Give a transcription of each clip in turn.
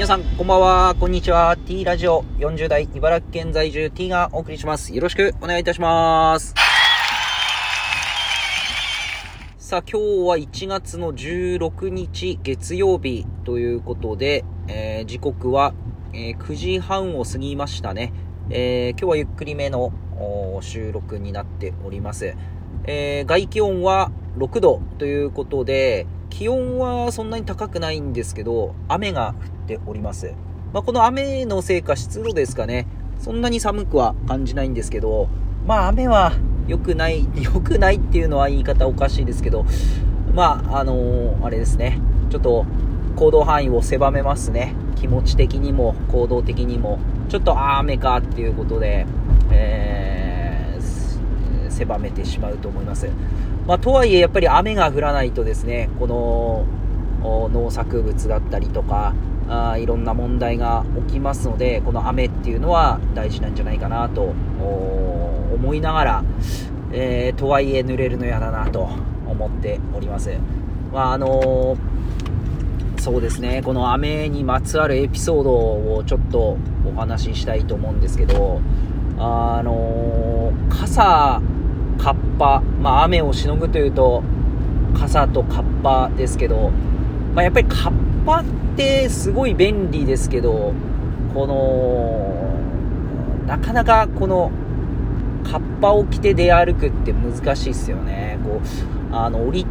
皆さん、こんばんは、こんにちは。T ラジオ40代茨城県在住 T がお送りします。よろしくお願いいたします。さあ、今日は1月の16日月曜日ということで、えー、時刻は、えー、9時半を過ぎましたね。えー、今日はゆっくりめの収録になっております。え外気温は6度ということで、気温はそんなに高くないんですけど、雨が降っております。まあ、この雨のせいか湿度ですかね、そんなに寒くは感じないんですけど、まあ雨は良くない、良くないっていうのは言い方おかしいですけど、まあ、あのー、あれですね、ちょっと行動範囲を狭めますね。気持ち的にも行動的にも、ちょっと雨かっていうことで、えー、狭めてしまうと思います。まあ、とはいえやっぱり雨が降らないとですね、この農作物だったりとか、あいろんな問題が起きますので、この雨っていうのは大事なんじゃないかなと思いながら、えー、とはいえ濡れるの嫌だなと思っております。まあ、あのー、そうですね、この雨にまつわるエピソードをちょっとお話ししたいと思うんですけど、あのー、傘カッパ、まあ、雨をしのぐというと、傘とカッパですけど、まあ、やっぱりカッパパってすごい便利ですけど、この、なかなかこの、カッパを着て出歩くって難しいっすよね。こう、あの、折り、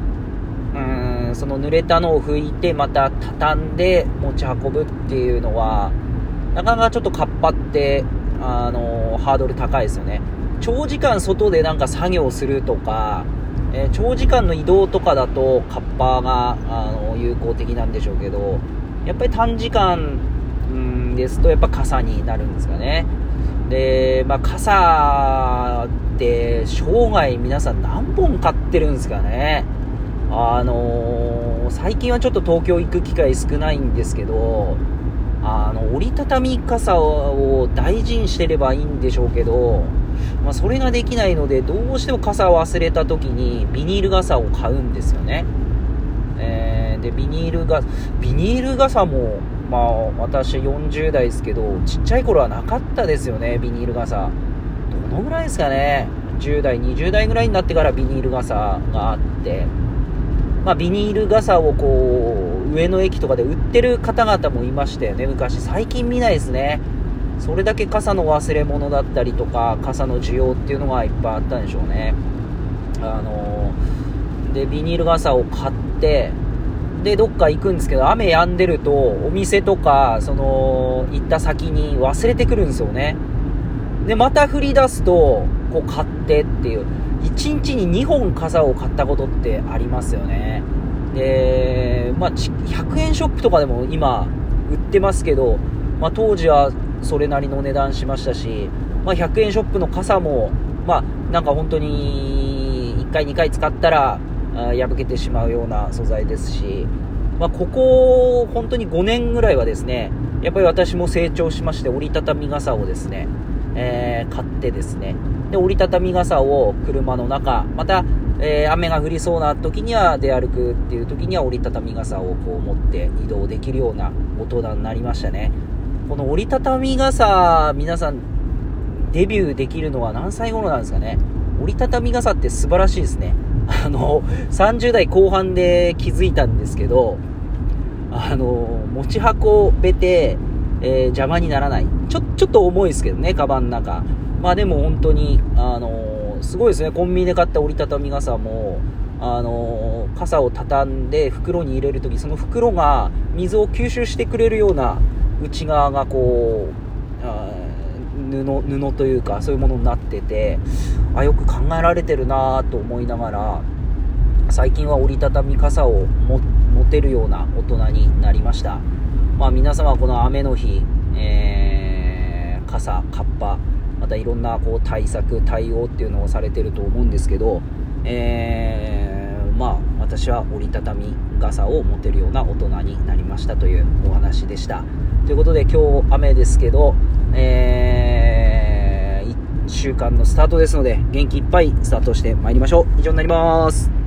うん、その濡れたのを拭いて、また畳んで持ち運ぶっていうのは、なかなかちょっとカッパって、あの、ハードル高いですよね。長時間外でなんか作業するとか、えー、長時間の移動とかだとカッパーがあの有効的なんでしょうけどやっぱり短時間、ん、ですとやっぱ傘になるんですかね。で、まあ、傘って生涯皆さん何本買ってるんですかね。あのー、最近はちょっと東京行く機会少ないんですけどあの折りたたみ傘を大事にしてればいいんでしょうけどまあ、それができないので、どうしても傘を忘れた時にビニール傘を買うんですよね。えー、で、ビニールが、ビニール傘も、まあ、私40代ですけど、ちっちゃい頃はなかったですよね、ビニール傘。どのぐらいですかね。10代、20代ぐらいになってからビニール傘があって、まあ、ビニール傘をこう、上野駅とかで売ってる方々もいましたよね、昔。最近見ないですね。それだけ傘の忘れ物だったりとか傘の需要っていうのがいっぱいあったんでしょうね。あのでビニール傘を買ってでどっか行くんですけど雨止んでるとお店とかその行った先に忘れてくるんですよね。でまた降り出すとこう買ってっていう。1日に2本傘を買ったことってありますよね。でまあ100円ショップとかでも今売ってますけど、まあ、当時はそれなりの値段しましたし、まあ、100円ショップの傘も、まあ、なんか本当に1回、2回使ったら破けてしまうような素材ですし、まあ、ここ本当に5年ぐらいはですね、やっぱり私も成長しまして、折りたたみ傘をですね、えー、買ってですね、で、折りたたみ傘を車の中、また、えー、雨が降りそうな時には出歩くっていう時には折りたたみ傘をこう持って移動できるような大人になりましたね。この折りたたみ傘、皆さん、デビューできるのは何歳頃なんですかね。折りたたみ傘って素晴らしいですね。あの、30代後半で気づいたんですけど、あの、持ち運べて、えー、邪魔にならない。ちょ、ちょっと重いですけどね、カバンの中。まあでも本当に、あの、すごいですね。コンビニで買った折りたたみ傘も、あの、傘を畳んで袋に入れるとき、その袋が水を吸収してくれるような内側がこう布布というかそういうものになっててあよく考えられてるなと思いながら最近は折りたたみ傘を持てるような大人になりましたまあ皆様この雨の日、えー、傘カッパまたいろんなこう対策対応っていうのをされてると思うんですけど、えー、まあ私は折りたたみ傘を持てるような大人になりましたというお話でした。ということで今日雨ですけど、えー、1週間のスタートですので元気いっぱいスタートしてまいりましょう。以上になります。